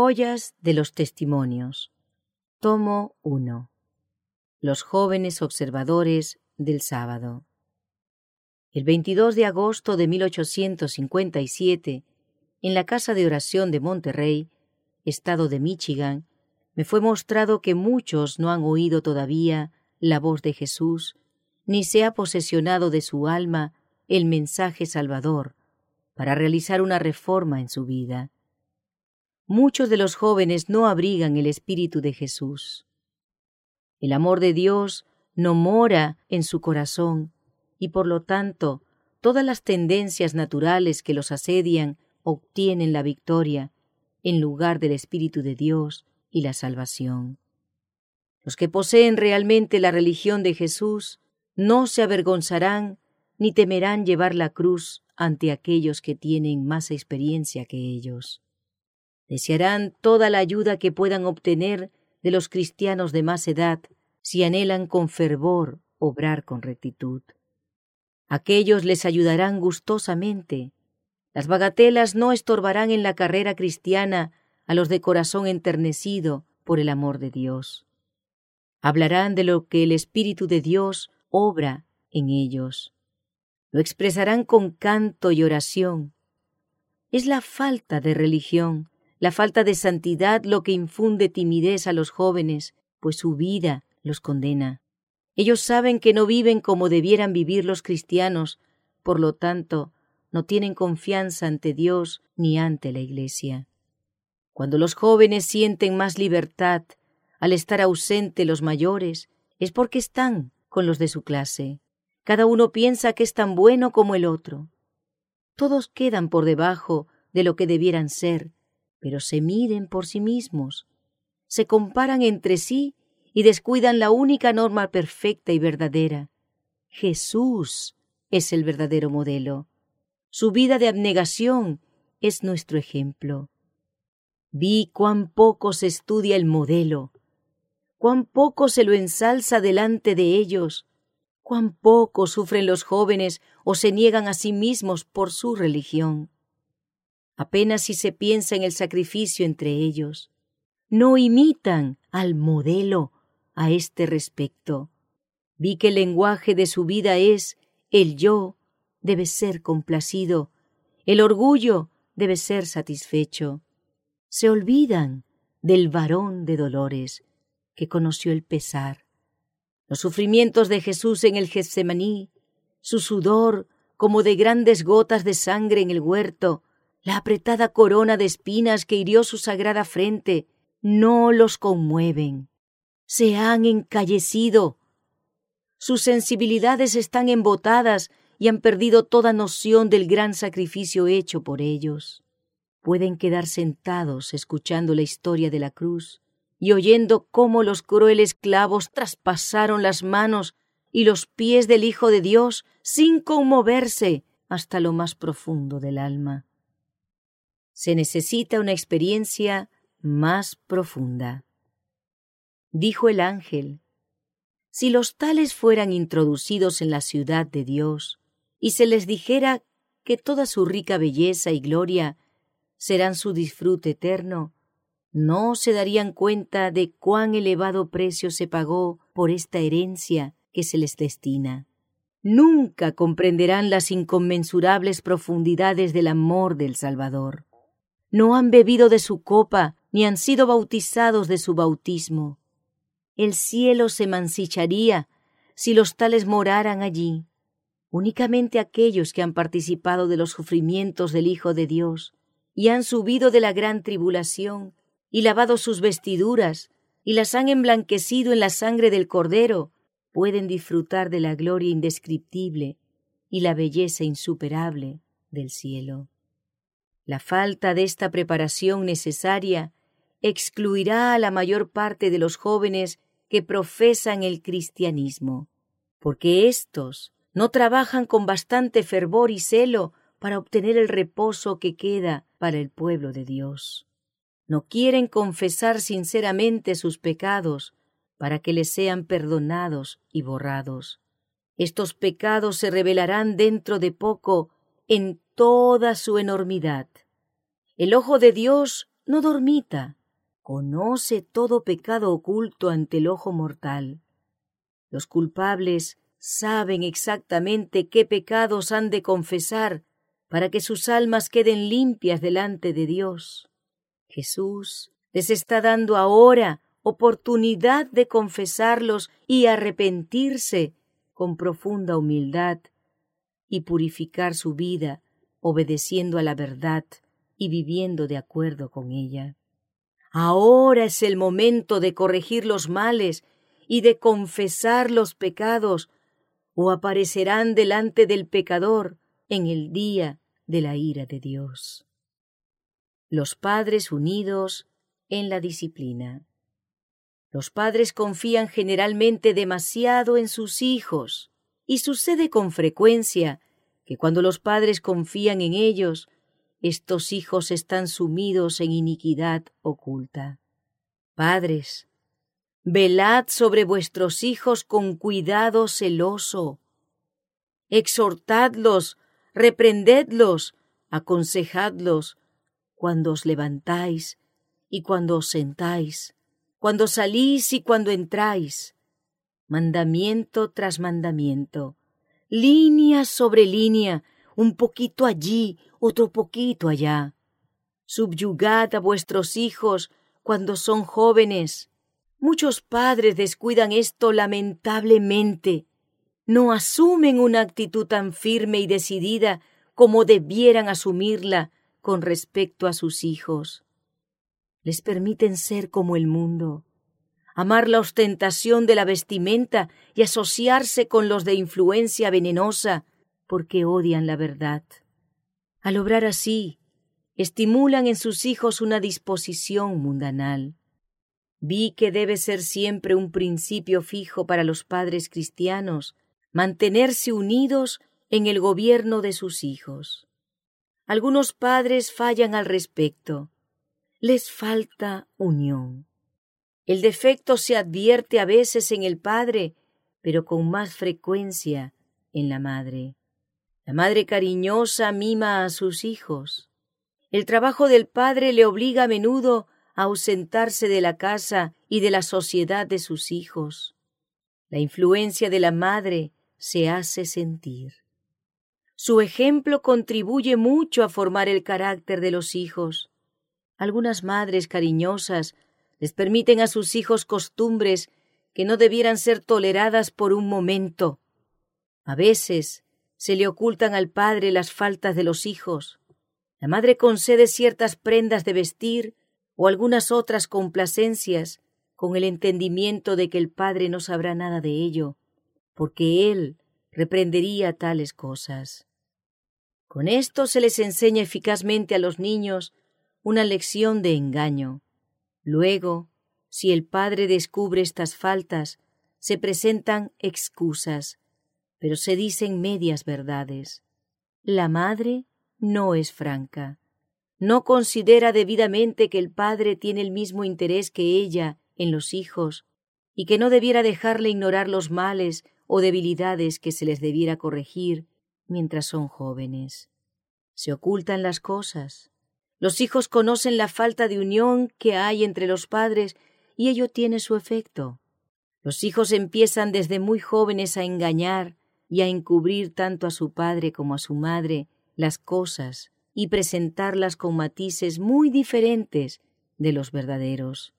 Joyas de los Testimonios. Tomo 1. Los jóvenes observadores del sábado. El 22 de agosto de 1857, en la Casa de Oración de Monterrey, estado de Michigan, me fue mostrado que muchos no han oído todavía la voz de Jesús, ni se ha posesionado de su alma el mensaje salvador para realizar una reforma en su vida. Muchos de los jóvenes no abrigan el Espíritu de Jesús. El amor de Dios no mora en su corazón y por lo tanto todas las tendencias naturales que los asedian obtienen la victoria en lugar del Espíritu de Dios y la salvación. Los que poseen realmente la religión de Jesús no se avergonzarán ni temerán llevar la cruz ante aquellos que tienen más experiencia que ellos. Desearán toda la ayuda que puedan obtener de los cristianos de más edad si anhelan con fervor obrar con rectitud. Aquellos les ayudarán gustosamente. Las bagatelas no estorbarán en la carrera cristiana a los de corazón enternecido por el amor de Dios. Hablarán de lo que el Espíritu de Dios obra en ellos. Lo expresarán con canto y oración. Es la falta de religión, la falta de santidad lo que infunde timidez a los jóvenes, pues su vida los condena. Ellos saben que no viven como debieran vivir los cristianos, por lo tanto, no tienen confianza ante Dios ni ante la Iglesia. Cuando los jóvenes sienten más libertad al estar ausente los mayores, es porque están con los de su clase. Cada uno piensa que es tan bueno como el otro. Todos quedan por debajo de lo que debieran ser, pero se miden por sí mismos, se comparan entre sí y descuidan la única norma perfecta y verdadera. Jesús es el verdadero modelo. Su vida de abnegación es nuestro ejemplo. Vi cuán poco se estudia el modelo, cuán poco se lo ensalza delante de ellos, cuán poco sufren los jóvenes o se niegan a sí mismos por su religión apenas si se piensa en el sacrificio entre ellos. No imitan al modelo a este respecto. Vi que el lenguaje de su vida es el yo debe ser complacido, el orgullo debe ser satisfecho. Se olvidan del varón de dolores que conoció el pesar. Los sufrimientos de Jesús en el Getsemaní, su sudor como de grandes gotas de sangre en el huerto, la apretada corona de espinas que hirió su sagrada frente, no los conmueven. Se han encallecido. Sus sensibilidades están embotadas y han perdido toda noción del gran sacrificio hecho por ellos. Pueden quedar sentados escuchando la historia de la cruz y oyendo cómo los crueles clavos traspasaron las manos y los pies del Hijo de Dios sin conmoverse hasta lo más profundo del alma se necesita una experiencia más profunda. Dijo el ángel, si los tales fueran introducidos en la ciudad de Dios, y se les dijera que toda su rica belleza y gloria serán su disfrute eterno, no se darían cuenta de cuán elevado precio se pagó por esta herencia que se les destina. Nunca comprenderán las inconmensurables profundidades del amor del Salvador no han bebido de su copa, ni han sido bautizados de su bautismo. El cielo se mancillaría si los tales moraran allí. Únicamente aquellos que han participado de los sufrimientos del Hijo de Dios y han subido de la gran tribulación y lavado sus vestiduras y las han emblanquecido en la sangre del Cordero, pueden disfrutar de la gloria indescriptible y la belleza insuperable del cielo. La falta de esta preparación necesaria excluirá a la mayor parte de los jóvenes que profesan el cristianismo, porque éstos no trabajan con bastante fervor y celo para obtener el reposo que queda para el pueblo de Dios. No quieren confesar sinceramente sus pecados para que les sean perdonados y borrados. Estos pecados se revelarán dentro de poco en toda su enormidad. El ojo de Dios no dormita, conoce todo pecado oculto ante el ojo mortal. Los culpables saben exactamente qué pecados han de confesar para que sus almas queden limpias delante de Dios. Jesús les está dando ahora oportunidad de confesarlos y arrepentirse con profunda humildad y purificar su vida obedeciendo a la verdad y viviendo de acuerdo con ella. Ahora es el momento de corregir los males y de confesar los pecados, o aparecerán delante del pecador en el día de la ira de Dios. Los padres unidos en la disciplina. Los padres confían generalmente demasiado en sus hijos, y sucede con frecuencia que cuando los padres confían en ellos, estos hijos están sumidos en iniquidad oculta. Padres, velad sobre vuestros hijos con cuidado celoso. Exhortadlos, reprendedlos, aconsejadlos, cuando os levantáis y cuando os sentáis, cuando salís y cuando entráis, mandamiento tras mandamiento, línea sobre línea, un poquito allí, otro poquito allá. Subyugad a vuestros hijos cuando son jóvenes. Muchos padres descuidan esto lamentablemente. No asumen una actitud tan firme y decidida como debieran asumirla con respecto a sus hijos. Les permiten ser como el mundo, amar la ostentación de la vestimenta y asociarse con los de influencia venenosa, porque odian la verdad. Al obrar así, estimulan en sus hijos una disposición mundanal. Vi que debe ser siempre un principio fijo para los padres cristianos mantenerse unidos en el gobierno de sus hijos. Algunos padres fallan al respecto. Les falta unión. El defecto se advierte a veces en el padre, pero con más frecuencia en la madre. La madre cariñosa mima a sus hijos. El trabajo del padre le obliga a menudo a ausentarse de la casa y de la sociedad de sus hijos. La influencia de la madre se hace sentir. Su ejemplo contribuye mucho a formar el carácter de los hijos. Algunas madres cariñosas les permiten a sus hijos costumbres que no debieran ser toleradas por un momento. A veces se le ocultan al padre las faltas de los hijos. La madre concede ciertas prendas de vestir o algunas otras complacencias con el entendimiento de que el padre no sabrá nada de ello, porque él reprendería tales cosas. Con esto se les enseña eficazmente a los niños una lección de engaño. Luego, si el padre descubre estas faltas, se presentan excusas, pero se dicen medias verdades. La madre no es franca. No considera debidamente que el padre tiene el mismo interés que ella en los hijos y que no debiera dejarle ignorar los males o debilidades que se les debiera corregir mientras son jóvenes. Se ocultan las cosas, los hijos conocen la falta de unión que hay entre los padres y ello tiene su efecto. Los hijos empiezan desde muy jóvenes a engañar y a encubrir tanto a su padre como a su madre las cosas y presentarlas con matices muy diferentes de los verdaderos.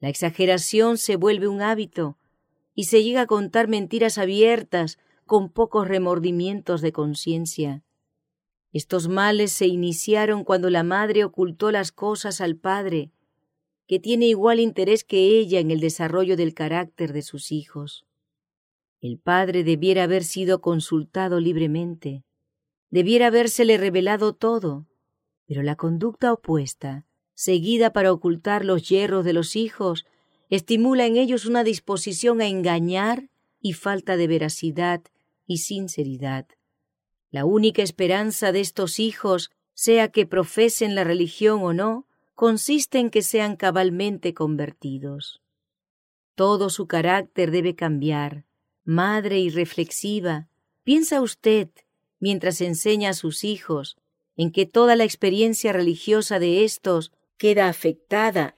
La exageración se vuelve un hábito y se llega a contar mentiras abiertas con pocos remordimientos de conciencia. Estos males se iniciaron cuando la madre ocultó las cosas al padre, que tiene igual interés que ella en el desarrollo del carácter de sus hijos. El padre debiera haber sido consultado libremente, debiera habérsele revelado todo, pero la conducta opuesta, seguida para ocultar los hierros de los hijos, estimula en ellos una disposición a engañar y falta de veracidad y sinceridad. La única esperanza de estos hijos, sea que profesen la religión o no, consiste en que sean cabalmente convertidos. Todo su carácter debe cambiar. Madre irreflexiva, piensa usted, mientras enseña a sus hijos, en que toda la experiencia religiosa de éstos queda afectada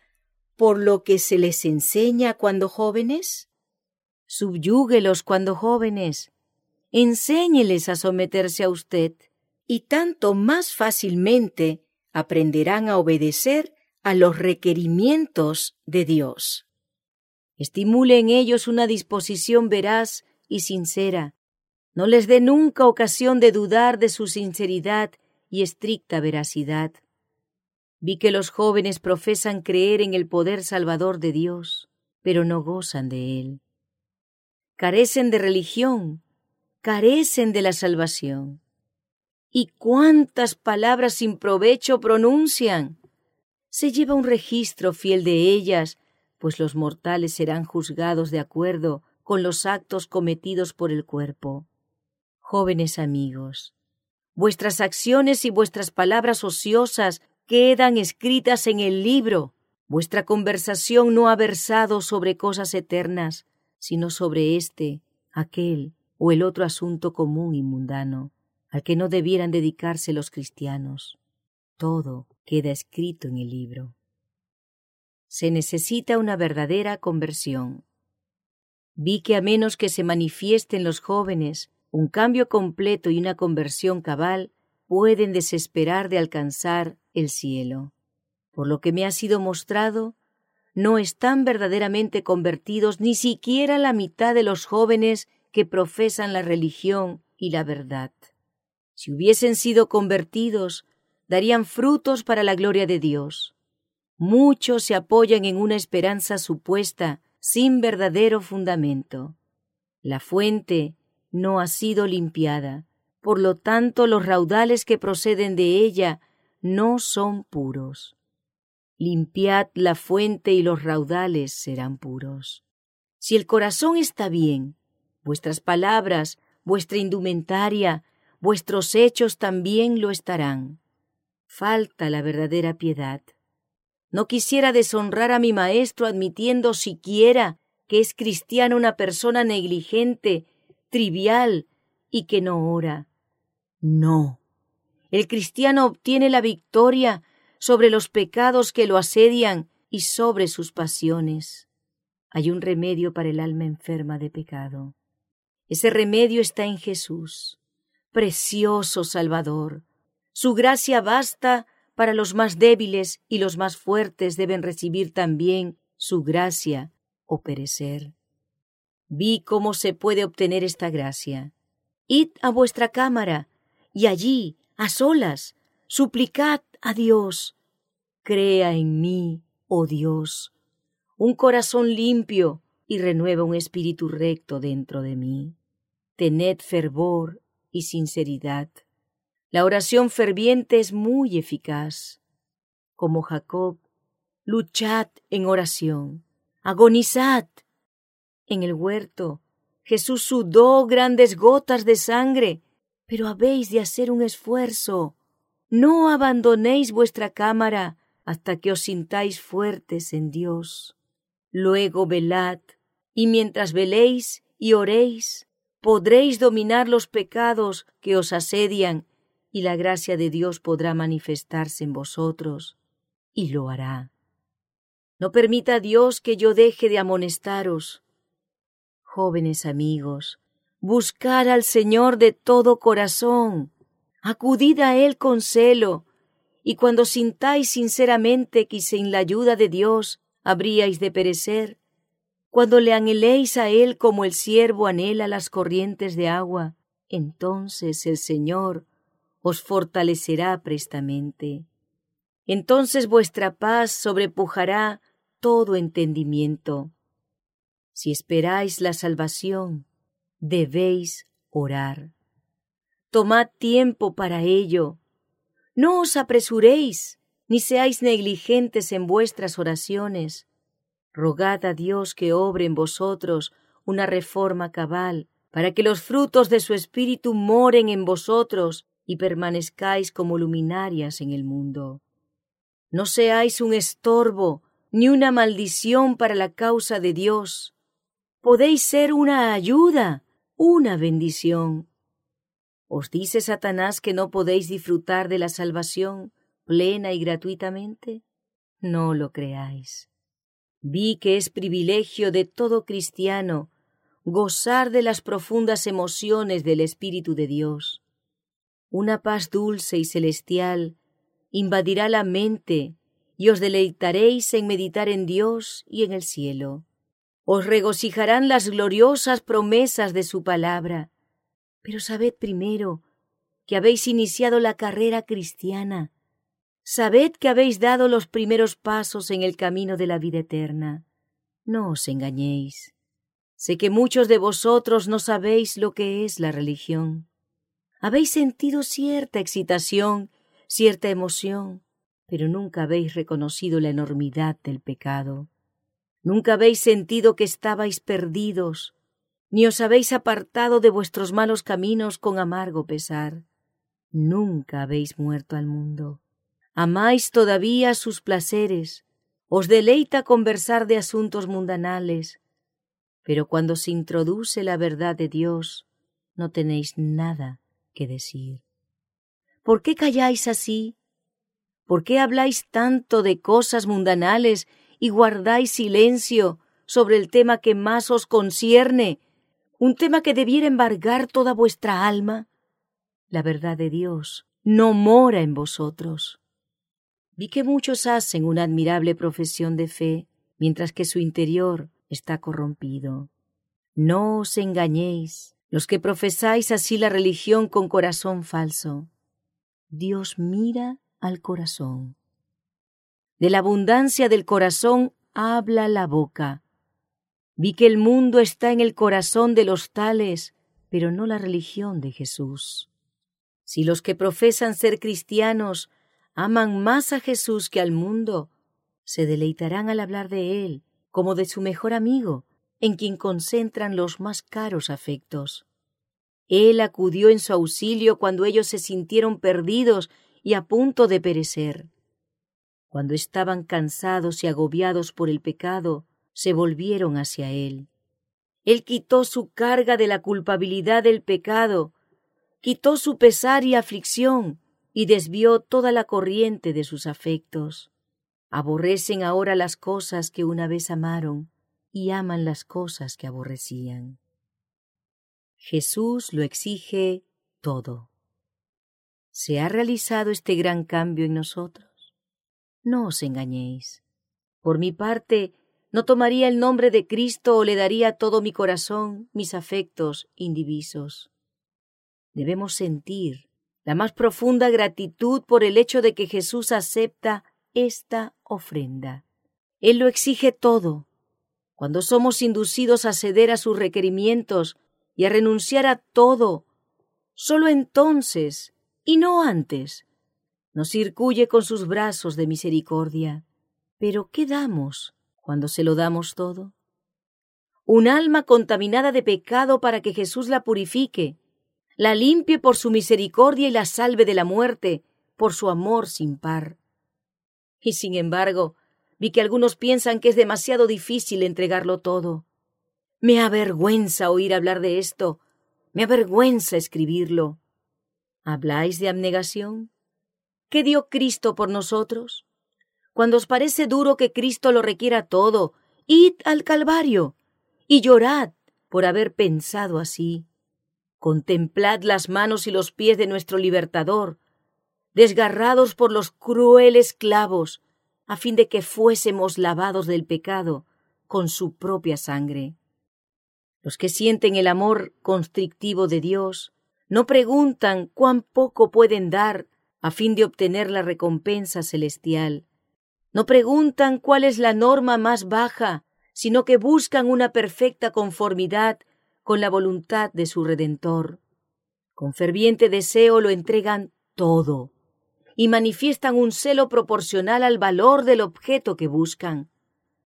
por lo que se les enseña cuando jóvenes? Subyúguelos cuando jóvenes. Enséñeles a someterse a usted y tanto más fácilmente aprenderán a obedecer a los requerimientos de Dios. Estimule en ellos una disposición veraz y sincera. No les dé nunca ocasión de dudar de su sinceridad y estricta veracidad. Vi que los jóvenes profesan creer en el poder salvador de Dios, pero no gozan de él. Carecen de religión, carecen de la salvación. ¿Y cuántas palabras sin provecho pronuncian? Se lleva un registro fiel de ellas, pues los mortales serán juzgados de acuerdo con los actos cometidos por el cuerpo. Jóvenes amigos, vuestras acciones y vuestras palabras ociosas quedan escritas en el libro. Vuestra conversación no ha versado sobre cosas eternas, sino sobre este, aquel o el otro asunto común y mundano al que no debieran dedicarse los cristianos. Todo queda escrito en el libro. Se necesita una verdadera conversión. Vi que a menos que se manifieste en los jóvenes un cambio completo y una conversión cabal, pueden desesperar de alcanzar el cielo. Por lo que me ha sido mostrado, no están verdaderamente convertidos ni siquiera la mitad de los jóvenes que profesan la religión y la verdad. Si hubiesen sido convertidos, darían frutos para la gloria de Dios. Muchos se apoyan en una esperanza supuesta, sin verdadero fundamento. La fuente no ha sido limpiada, por lo tanto los raudales que proceden de ella no son puros. Limpiad la fuente y los raudales serán puros. Si el corazón está bien, vuestras palabras, vuestra indumentaria, vuestros hechos también lo estarán. Falta la verdadera piedad. No quisiera deshonrar a mi maestro admitiendo siquiera que es cristiano una persona negligente, trivial y que no ora. No. El cristiano obtiene la victoria sobre los pecados que lo asedian y sobre sus pasiones. Hay un remedio para el alma enferma de pecado. Ese remedio está en Jesús precioso Salvador. Su gracia basta para los más débiles y los más fuertes deben recibir también su gracia o perecer. Vi cómo se puede obtener esta gracia. Id a vuestra cámara y allí, a solas, suplicad a Dios. Crea en mí, oh Dios, un corazón limpio y renueva un espíritu recto dentro de mí. Tened fervor y sinceridad. La oración ferviente es muy eficaz. Como Jacob, luchad en oración, agonizad. En el huerto, Jesús sudó grandes gotas de sangre, pero habéis de hacer un esfuerzo. No abandonéis vuestra cámara hasta que os sintáis fuertes en Dios. Luego velad, y mientras veléis y oréis, podréis dominar los pecados que os asedian y la gracia de Dios podrá manifestarse en vosotros, y lo hará. No permita Dios que yo deje de amonestaros. Jóvenes amigos, buscar al Señor de todo corazón, acudid a Él con celo, y cuando sintáis sinceramente que sin la ayuda de Dios habríais de perecer, cuando le anheléis a Él como el siervo anhela las corrientes de agua, entonces el Señor os fortalecerá prestamente. Entonces vuestra paz sobrepujará todo entendimiento. Si esperáis la salvación, debéis orar. Tomad tiempo para ello. No os apresuréis, ni seáis negligentes en vuestras oraciones Rogad a Dios que obre en vosotros una reforma cabal, para que los frutos de su Espíritu moren en vosotros y permanezcáis como luminarias en el mundo. No seáis un estorbo ni una maldición para la causa de Dios. Podéis ser una ayuda, una bendición. ¿Os dice Satanás que no podéis disfrutar de la salvación plena y gratuitamente? No lo creáis. Vi que es privilegio de todo cristiano gozar de las profundas emociones del Espíritu de Dios. Una paz dulce y celestial invadirá la mente y os deleitaréis en meditar en Dios y en el cielo. Os regocijarán las gloriosas promesas de su palabra. Pero sabed primero que habéis iniciado la carrera cristiana. Sabed que habéis dado los primeros pasos en el camino de la vida eterna. No os engañéis. Sé que muchos de vosotros no sabéis lo que es la religión. Habéis sentido cierta excitación, cierta emoción, pero nunca habéis reconocido la enormidad del pecado. Nunca habéis sentido que estabais perdidos, ni os habéis apartado de vuestros malos caminos con amargo pesar. Nunca habéis muerto al mundo. Amáis todavía sus placeres, os deleita conversar de asuntos mundanales, pero cuando se introduce la verdad de Dios, no tenéis nada que decir. ¿Por qué calláis así? ¿Por qué habláis tanto de cosas mundanales y guardáis silencio sobre el tema que más os concierne, un tema que debiera embargar toda vuestra alma? la verdad de Dios no mora en vosotros. Vi que muchos hacen una admirable profesión de fe, mientras que su interior está corrompido. No os engañéis, los que profesáis así la religión con corazón falso. Dios mira al corazón. De la abundancia del corazón habla la boca. Vi que el mundo está en el corazón de los tales, pero no la religión de Jesús. Si los que profesan ser cristianos aman más a Jesús que al mundo, se deleitarán al hablar de Él como de su mejor amigo, en quien concentran los más caros afectos. Él acudió en su auxilio cuando ellos se sintieron perdidos y a punto de perecer. Cuando estaban cansados y agobiados por el pecado, se volvieron hacia Él. Él quitó su carga de la culpabilidad del pecado quitó su pesar y aflicción y desvió toda la corriente de sus afectos. Aborrecen ahora las cosas que una vez amaron y aman las cosas que aborrecían. Jesús lo exige todo. ¿Se ha realizado este gran cambio en nosotros? No os engañéis. Por mi parte, no tomaría el nombre de Cristo o le daría todo mi corazón, mis afectos indivisos debemos sentir la más profunda gratitud por el hecho de que Jesús acepta esta ofrenda. Él lo exige todo. Cuando somos inducidos a ceder a sus requerimientos y a renunciar a todo, sólo entonces, y no antes, nos circuye con sus brazos de misericordia. Pero ¿qué damos cuando se lo damos todo? Un alma contaminada de pecado para que Jesús la purifique, la limpie por su misericordia y la salve de la muerte, por su amor sin par. Y sin embargo, vi que algunos piensan que es demasiado difícil entregarlo todo. Me avergüenza oír hablar de esto, me avergüenza escribirlo. ¿Habláis de abnegación? ¿Qué dio Cristo por nosotros? Cuando os parece duro que Cristo lo requiera todo, id al Calvario y llorad por haber pensado así. Contemplad las manos y los pies de nuestro libertador, desgarrados por los crueles clavos, a fin de que fuésemos lavados del pecado con su propia sangre. Los que sienten el amor constrictivo de Dios no preguntan cuán poco pueden dar a fin de obtener la recompensa celestial. No preguntan cuál es la norma más baja, sino que buscan una perfecta conformidad con la voluntad de su Redentor. Con ferviente deseo lo entregan todo y manifiestan un celo proporcional al valor del objeto que buscan.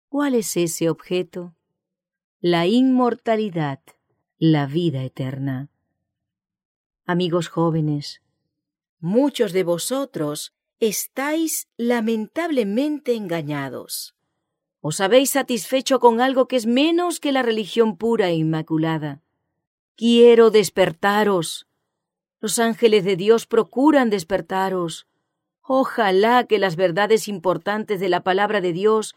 ¿Cuál es ese objeto? La inmortalidad, la vida eterna. Amigos jóvenes, muchos de vosotros estáis lamentablemente engañados. ¿Os habéis satisfecho con algo que es menos que la religión pura e inmaculada? Quiero despertaros. Los ángeles de Dios procuran despertaros. Ojalá que las verdades importantes de la palabra de Dios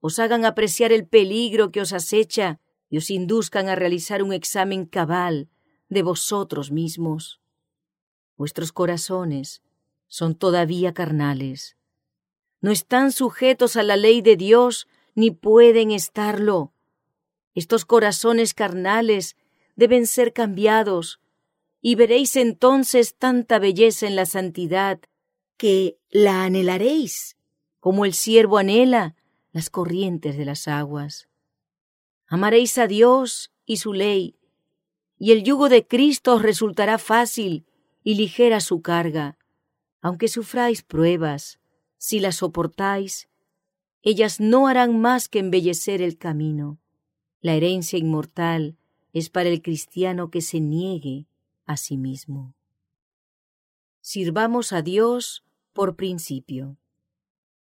os hagan apreciar el peligro que os acecha y os induzcan a realizar un examen cabal de vosotros mismos. Vuestros corazones son todavía carnales. No están sujetos a la ley de Dios ni pueden estarlo. Estos corazones carnales deben ser cambiados, y veréis entonces tanta belleza en la santidad que la anhelaréis, como el siervo anhela las corrientes de las aguas. Amaréis a Dios y su ley, y el yugo de Cristo os resultará fácil y ligera su carga. Aunque sufráis pruebas, si las soportáis, ellas no harán más que embellecer el camino. La herencia inmortal es para el cristiano que se niegue a sí mismo. Sirvamos a Dios por principio.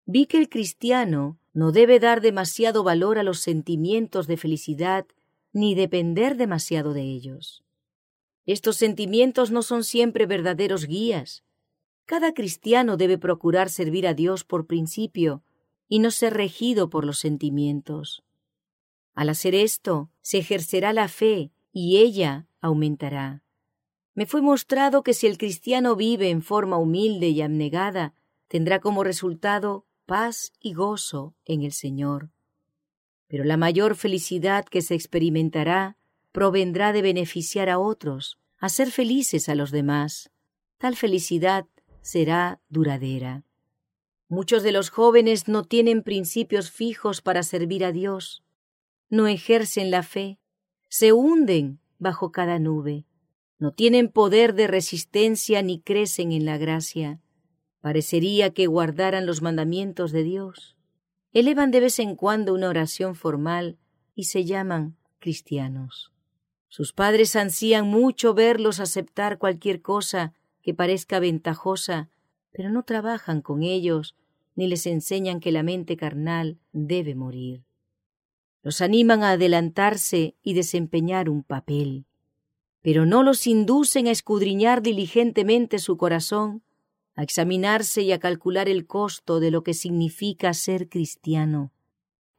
Vi que el cristiano no debe dar demasiado valor a los sentimientos de felicidad ni depender demasiado de ellos. Estos sentimientos no son siempre verdaderos guías. Cada cristiano debe procurar servir a Dios por principio y no ser regido por los sentimientos. Al hacer esto, se ejercerá la fe y ella aumentará. Me fue mostrado que si el cristiano vive en forma humilde y abnegada, tendrá como resultado paz y gozo en el Señor. Pero la mayor felicidad que se experimentará provendrá de beneficiar a otros, hacer felices a los demás. Tal felicidad será duradera. Muchos de los jóvenes no tienen principios fijos para servir a Dios, no ejercen la fe, se hunden bajo cada nube, no tienen poder de resistencia ni crecen en la gracia. Parecería que guardaran los mandamientos de Dios. Elevan de vez en cuando una oración formal y se llaman cristianos. Sus padres ansían mucho verlos aceptar cualquier cosa que parezca ventajosa, pero no trabajan con ellos ni les enseñan que la mente carnal debe morir. Los animan a adelantarse y desempeñar un papel, pero no los inducen a escudriñar diligentemente su corazón a examinarse y a calcular el costo de lo que significa ser cristiano.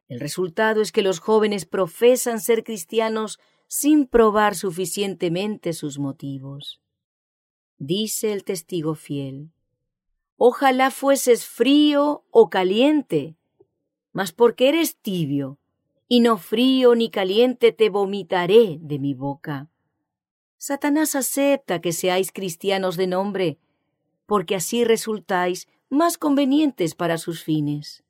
El resultado es que los jóvenes profesan ser cristianos sin probar suficientemente sus motivos. Dice el testigo fiel, Ojalá fueses frío o caliente, mas porque eres tibio, y no frío ni caliente te vomitaré de mi boca. Satanás acepta que seáis cristianos de nombre, porque así resultáis más convenientes para sus fines.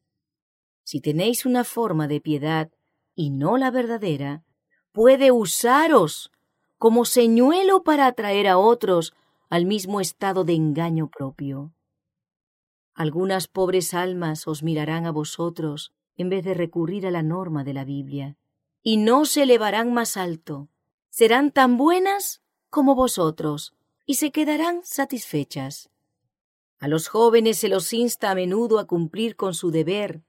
Si tenéis una forma de piedad y no la verdadera, puede usaros como señuelo para atraer a otros al mismo estado de engaño propio. Algunas pobres almas os mirarán a vosotros en vez de recurrir a la norma de la Biblia, y no se elevarán más alto, serán tan buenas como vosotros, y se quedarán satisfechas. A los jóvenes se los insta a menudo a cumplir con su deber,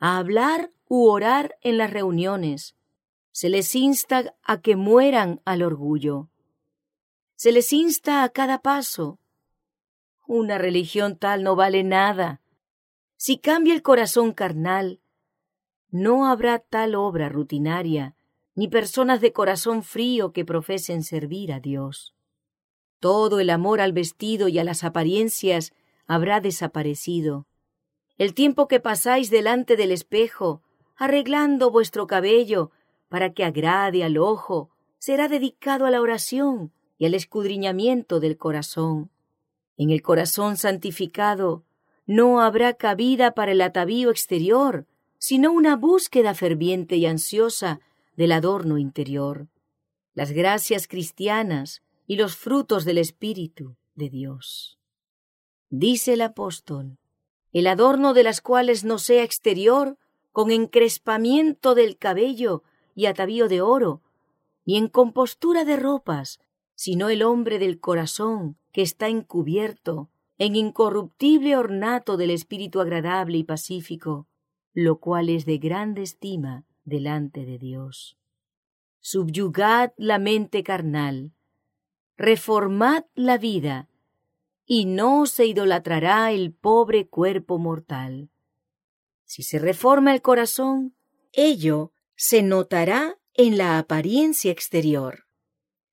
a hablar u orar en las reuniones. Se les insta a que mueran al orgullo. Se les insta a cada paso. Una religión tal no vale nada. Si cambia el corazón carnal, no habrá tal obra rutinaria, ni personas de corazón frío que profesen servir a Dios. Todo el amor al vestido y a las apariencias habrá desaparecido. El tiempo que pasáis delante del espejo, arreglando vuestro cabello para que agrade al ojo, será dedicado a la oración y al escudriñamiento del corazón. En el corazón santificado no habrá cabida para el atavío exterior, sino una búsqueda ferviente y ansiosa del adorno interior, las gracias cristianas y los frutos del Espíritu de Dios. Dice el apóstol, el adorno de las cuales no sea exterior, con encrespamiento del cabello y atavío de oro, ni en compostura de ropas, sino el hombre del corazón que está encubierto, en incorruptible ornato del espíritu agradable y pacífico, lo cual es de grande estima delante de Dios. Subyugad la mente carnal, reformad la vida, y no se idolatrará el pobre cuerpo mortal. Si se reforma el corazón, ello se notará en la apariencia exterior.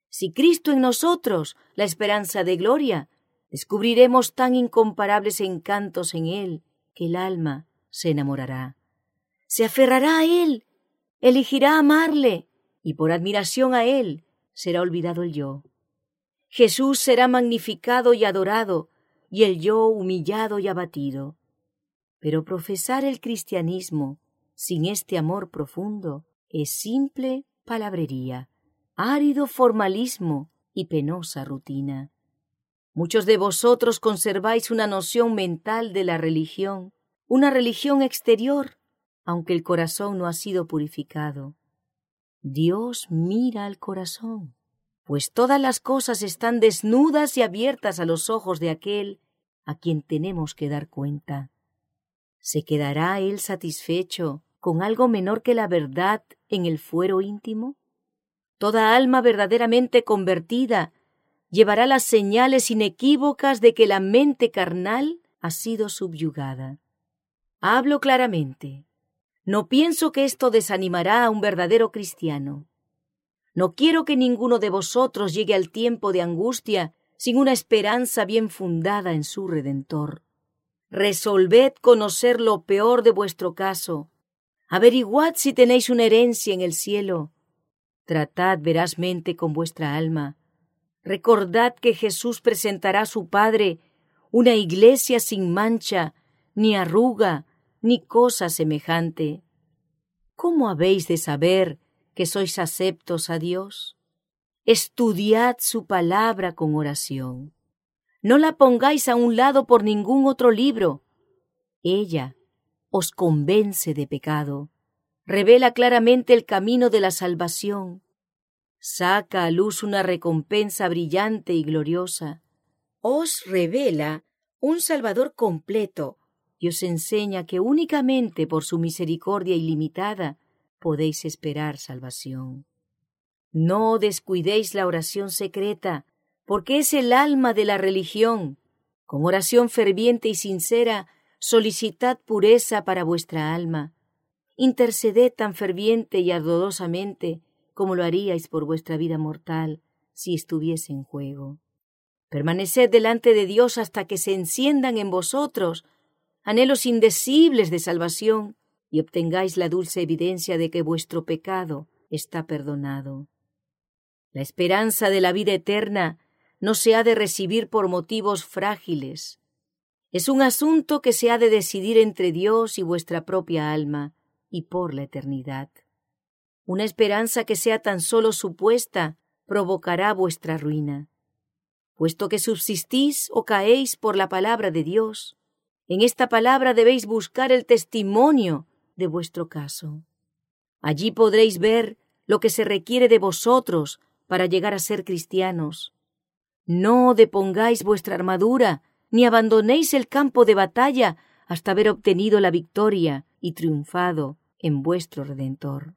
Si Cristo en nosotros, la esperanza de gloria, descubriremos tan incomparables encantos en Él que el alma se enamorará. Se aferrará a Él, elegirá amarle, y por admiración a Él será olvidado el yo. Jesús será magnificado y adorado, y el yo humillado y abatido. Pero profesar el cristianismo sin este amor profundo es simple palabrería, árido formalismo y penosa rutina. Muchos de vosotros conserváis una noción mental de la religión, una religión exterior, aunque el corazón no ha sido purificado. Dios mira al corazón, pues todas las cosas están desnudas y abiertas a los ojos de aquel a quien tenemos que dar cuenta. ¿Se quedará él satisfecho con algo menor que la verdad en el fuero íntimo? Toda alma verdaderamente convertida llevará las señales inequívocas de que la mente carnal ha sido subyugada. Hablo claramente. No pienso que esto desanimará a un verdadero cristiano. No quiero que ninguno de vosotros llegue al tiempo de angustia sin una esperanza bien fundada en su Redentor. Resolved conocer lo peor de vuestro caso. Averiguad si tenéis una herencia en el cielo. Tratad verazmente con vuestra alma Recordad que Jesús presentará a su Padre una iglesia sin mancha, ni arruga, ni cosa semejante. ¿Cómo habéis de saber que sois aceptos a Dios? Estudiad su palabra con oración. No la pongáis a un lado por ningún otro libro. Ella os convence de pecado, revela claramente el camino de la salvación, saca a luz una recompensa brillante y gloriosa, os revela un Salvador completo y os enseña que únicamente por su misericordia ilimitada podéis esperar salvación. No descuidéis la oración secreta, porque es el alma de la religión. Con oración ferviente y sincera, solicitad pureza para vuestra alma. Interceded tan ferviente y ardorosamente como lo haríais por vuestra vida mortal si estuviese en juego. Permaneced delante de Dios hasta que se enciendan en vosotros anhelos indecibles de salvación y obtengáis la dulce evidencia de que vuestro pecado está perdonado. La esperanza de la vida eterna no se ha de recibir por motivos frágiles. Es un asunto que se ha de decidir entre Dios y vuestra propia alma y por la eternidad. Una esperanza que sea tan solo supuesta provocará vuestra ruina. Puesto que subsistís o caéis por la palabra de Dios, en esta palabra debéis buscar el testimonio de vuestro caso. Allí podréis ver lo que se requiere de vosotros para llegar a ser cristianos. No depongáis vuestra armadura, ni abandonéis el campo de batalla hasta haber obtenido la victoria y triunfado en vuestro Redentor.